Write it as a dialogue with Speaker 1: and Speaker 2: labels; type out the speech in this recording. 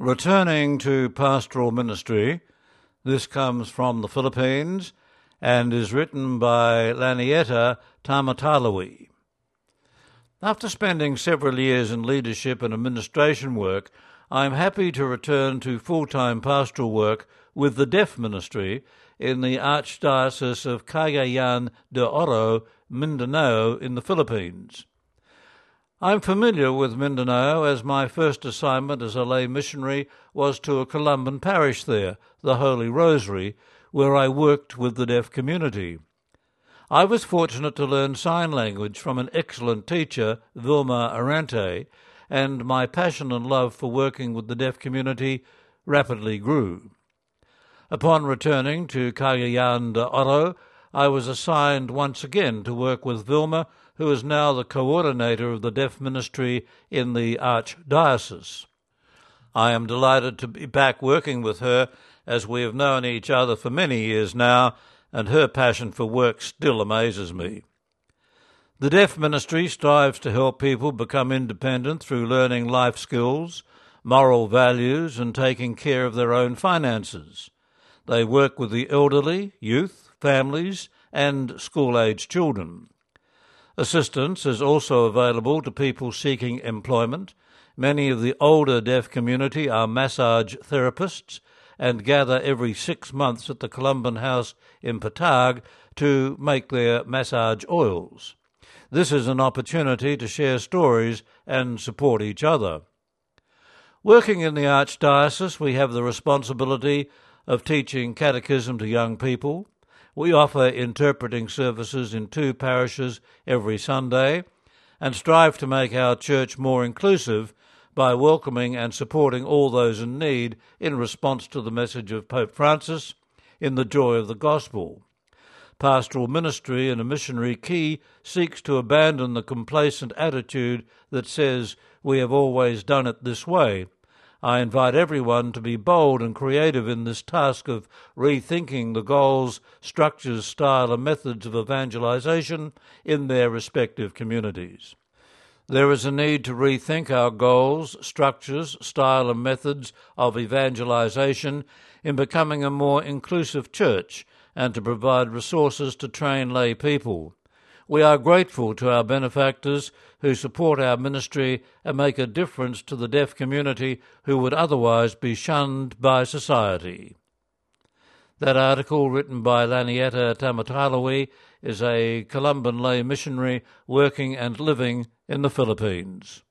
Speaker 1: Returning to pastoral ministry, this comes from the Philippines and is written by Lanieta Tamatalawi. After spending several years in leadership and administration work, I am happy to return to full time pastoral work with the Deaf Ministry in the Archdiocese of Cagayan de Oro, Mindanao, in the Philippines. I'm familiar with Mindanao as my first assignment as a lay missionary was to a Columban parish there, the Holy Rosary, where I worked with the deaf community. I was fortunate to learn sign language from an excellent teacher, Vilma Arante, and my passion and love for working with the deaf community rapidly grew. Upon returning to Cagayan de Oro, I was assigned once again to work with Vilma who is now the coordinator of the deaf ministry in the Archdiocese. I am delighted to be back working with her as we have known each other for many years now, and her passion for work still amazes me. The Deaf Ministry strives to help people become independent through learning life skills, moral values, and taking care of their own finances. They work with the elderly, youth, families, and school age children. Assistance is also available to people seeking employment. Many of the older deaf community are massage therapists and gather every six months at the Columban House in Patag to make their massage oils. This is an opportunity to share stories and support each other. Working in the Archdiocese, we have the responsibility of teaching catechism to young people, we offer interpreting services in two parishes every Sunday and strive to make our church more inclusive by welcoming and supporting all those in need in response to the message of Pope Francis in the joy of the gospel. Pastoral ministry in a missionary key seeks to abandon the complacent attitude that says we have always done it this way I invite everyone to be bold and creative in this task of rethinking the goals, structures, style, and methods of evangelization in their respective communities. There is a need to rethink our goals, structures, style, and methods of evangelization in becoming a more inclusive church and to provide resources to train lay people. We are grateful to our benefactors who support our ministry and make a difference to the deaf community who would otherwise be shunned by society. That article, written by Lanieta Tamatalawi, is a Columban lay missionary working and living in the Philippines.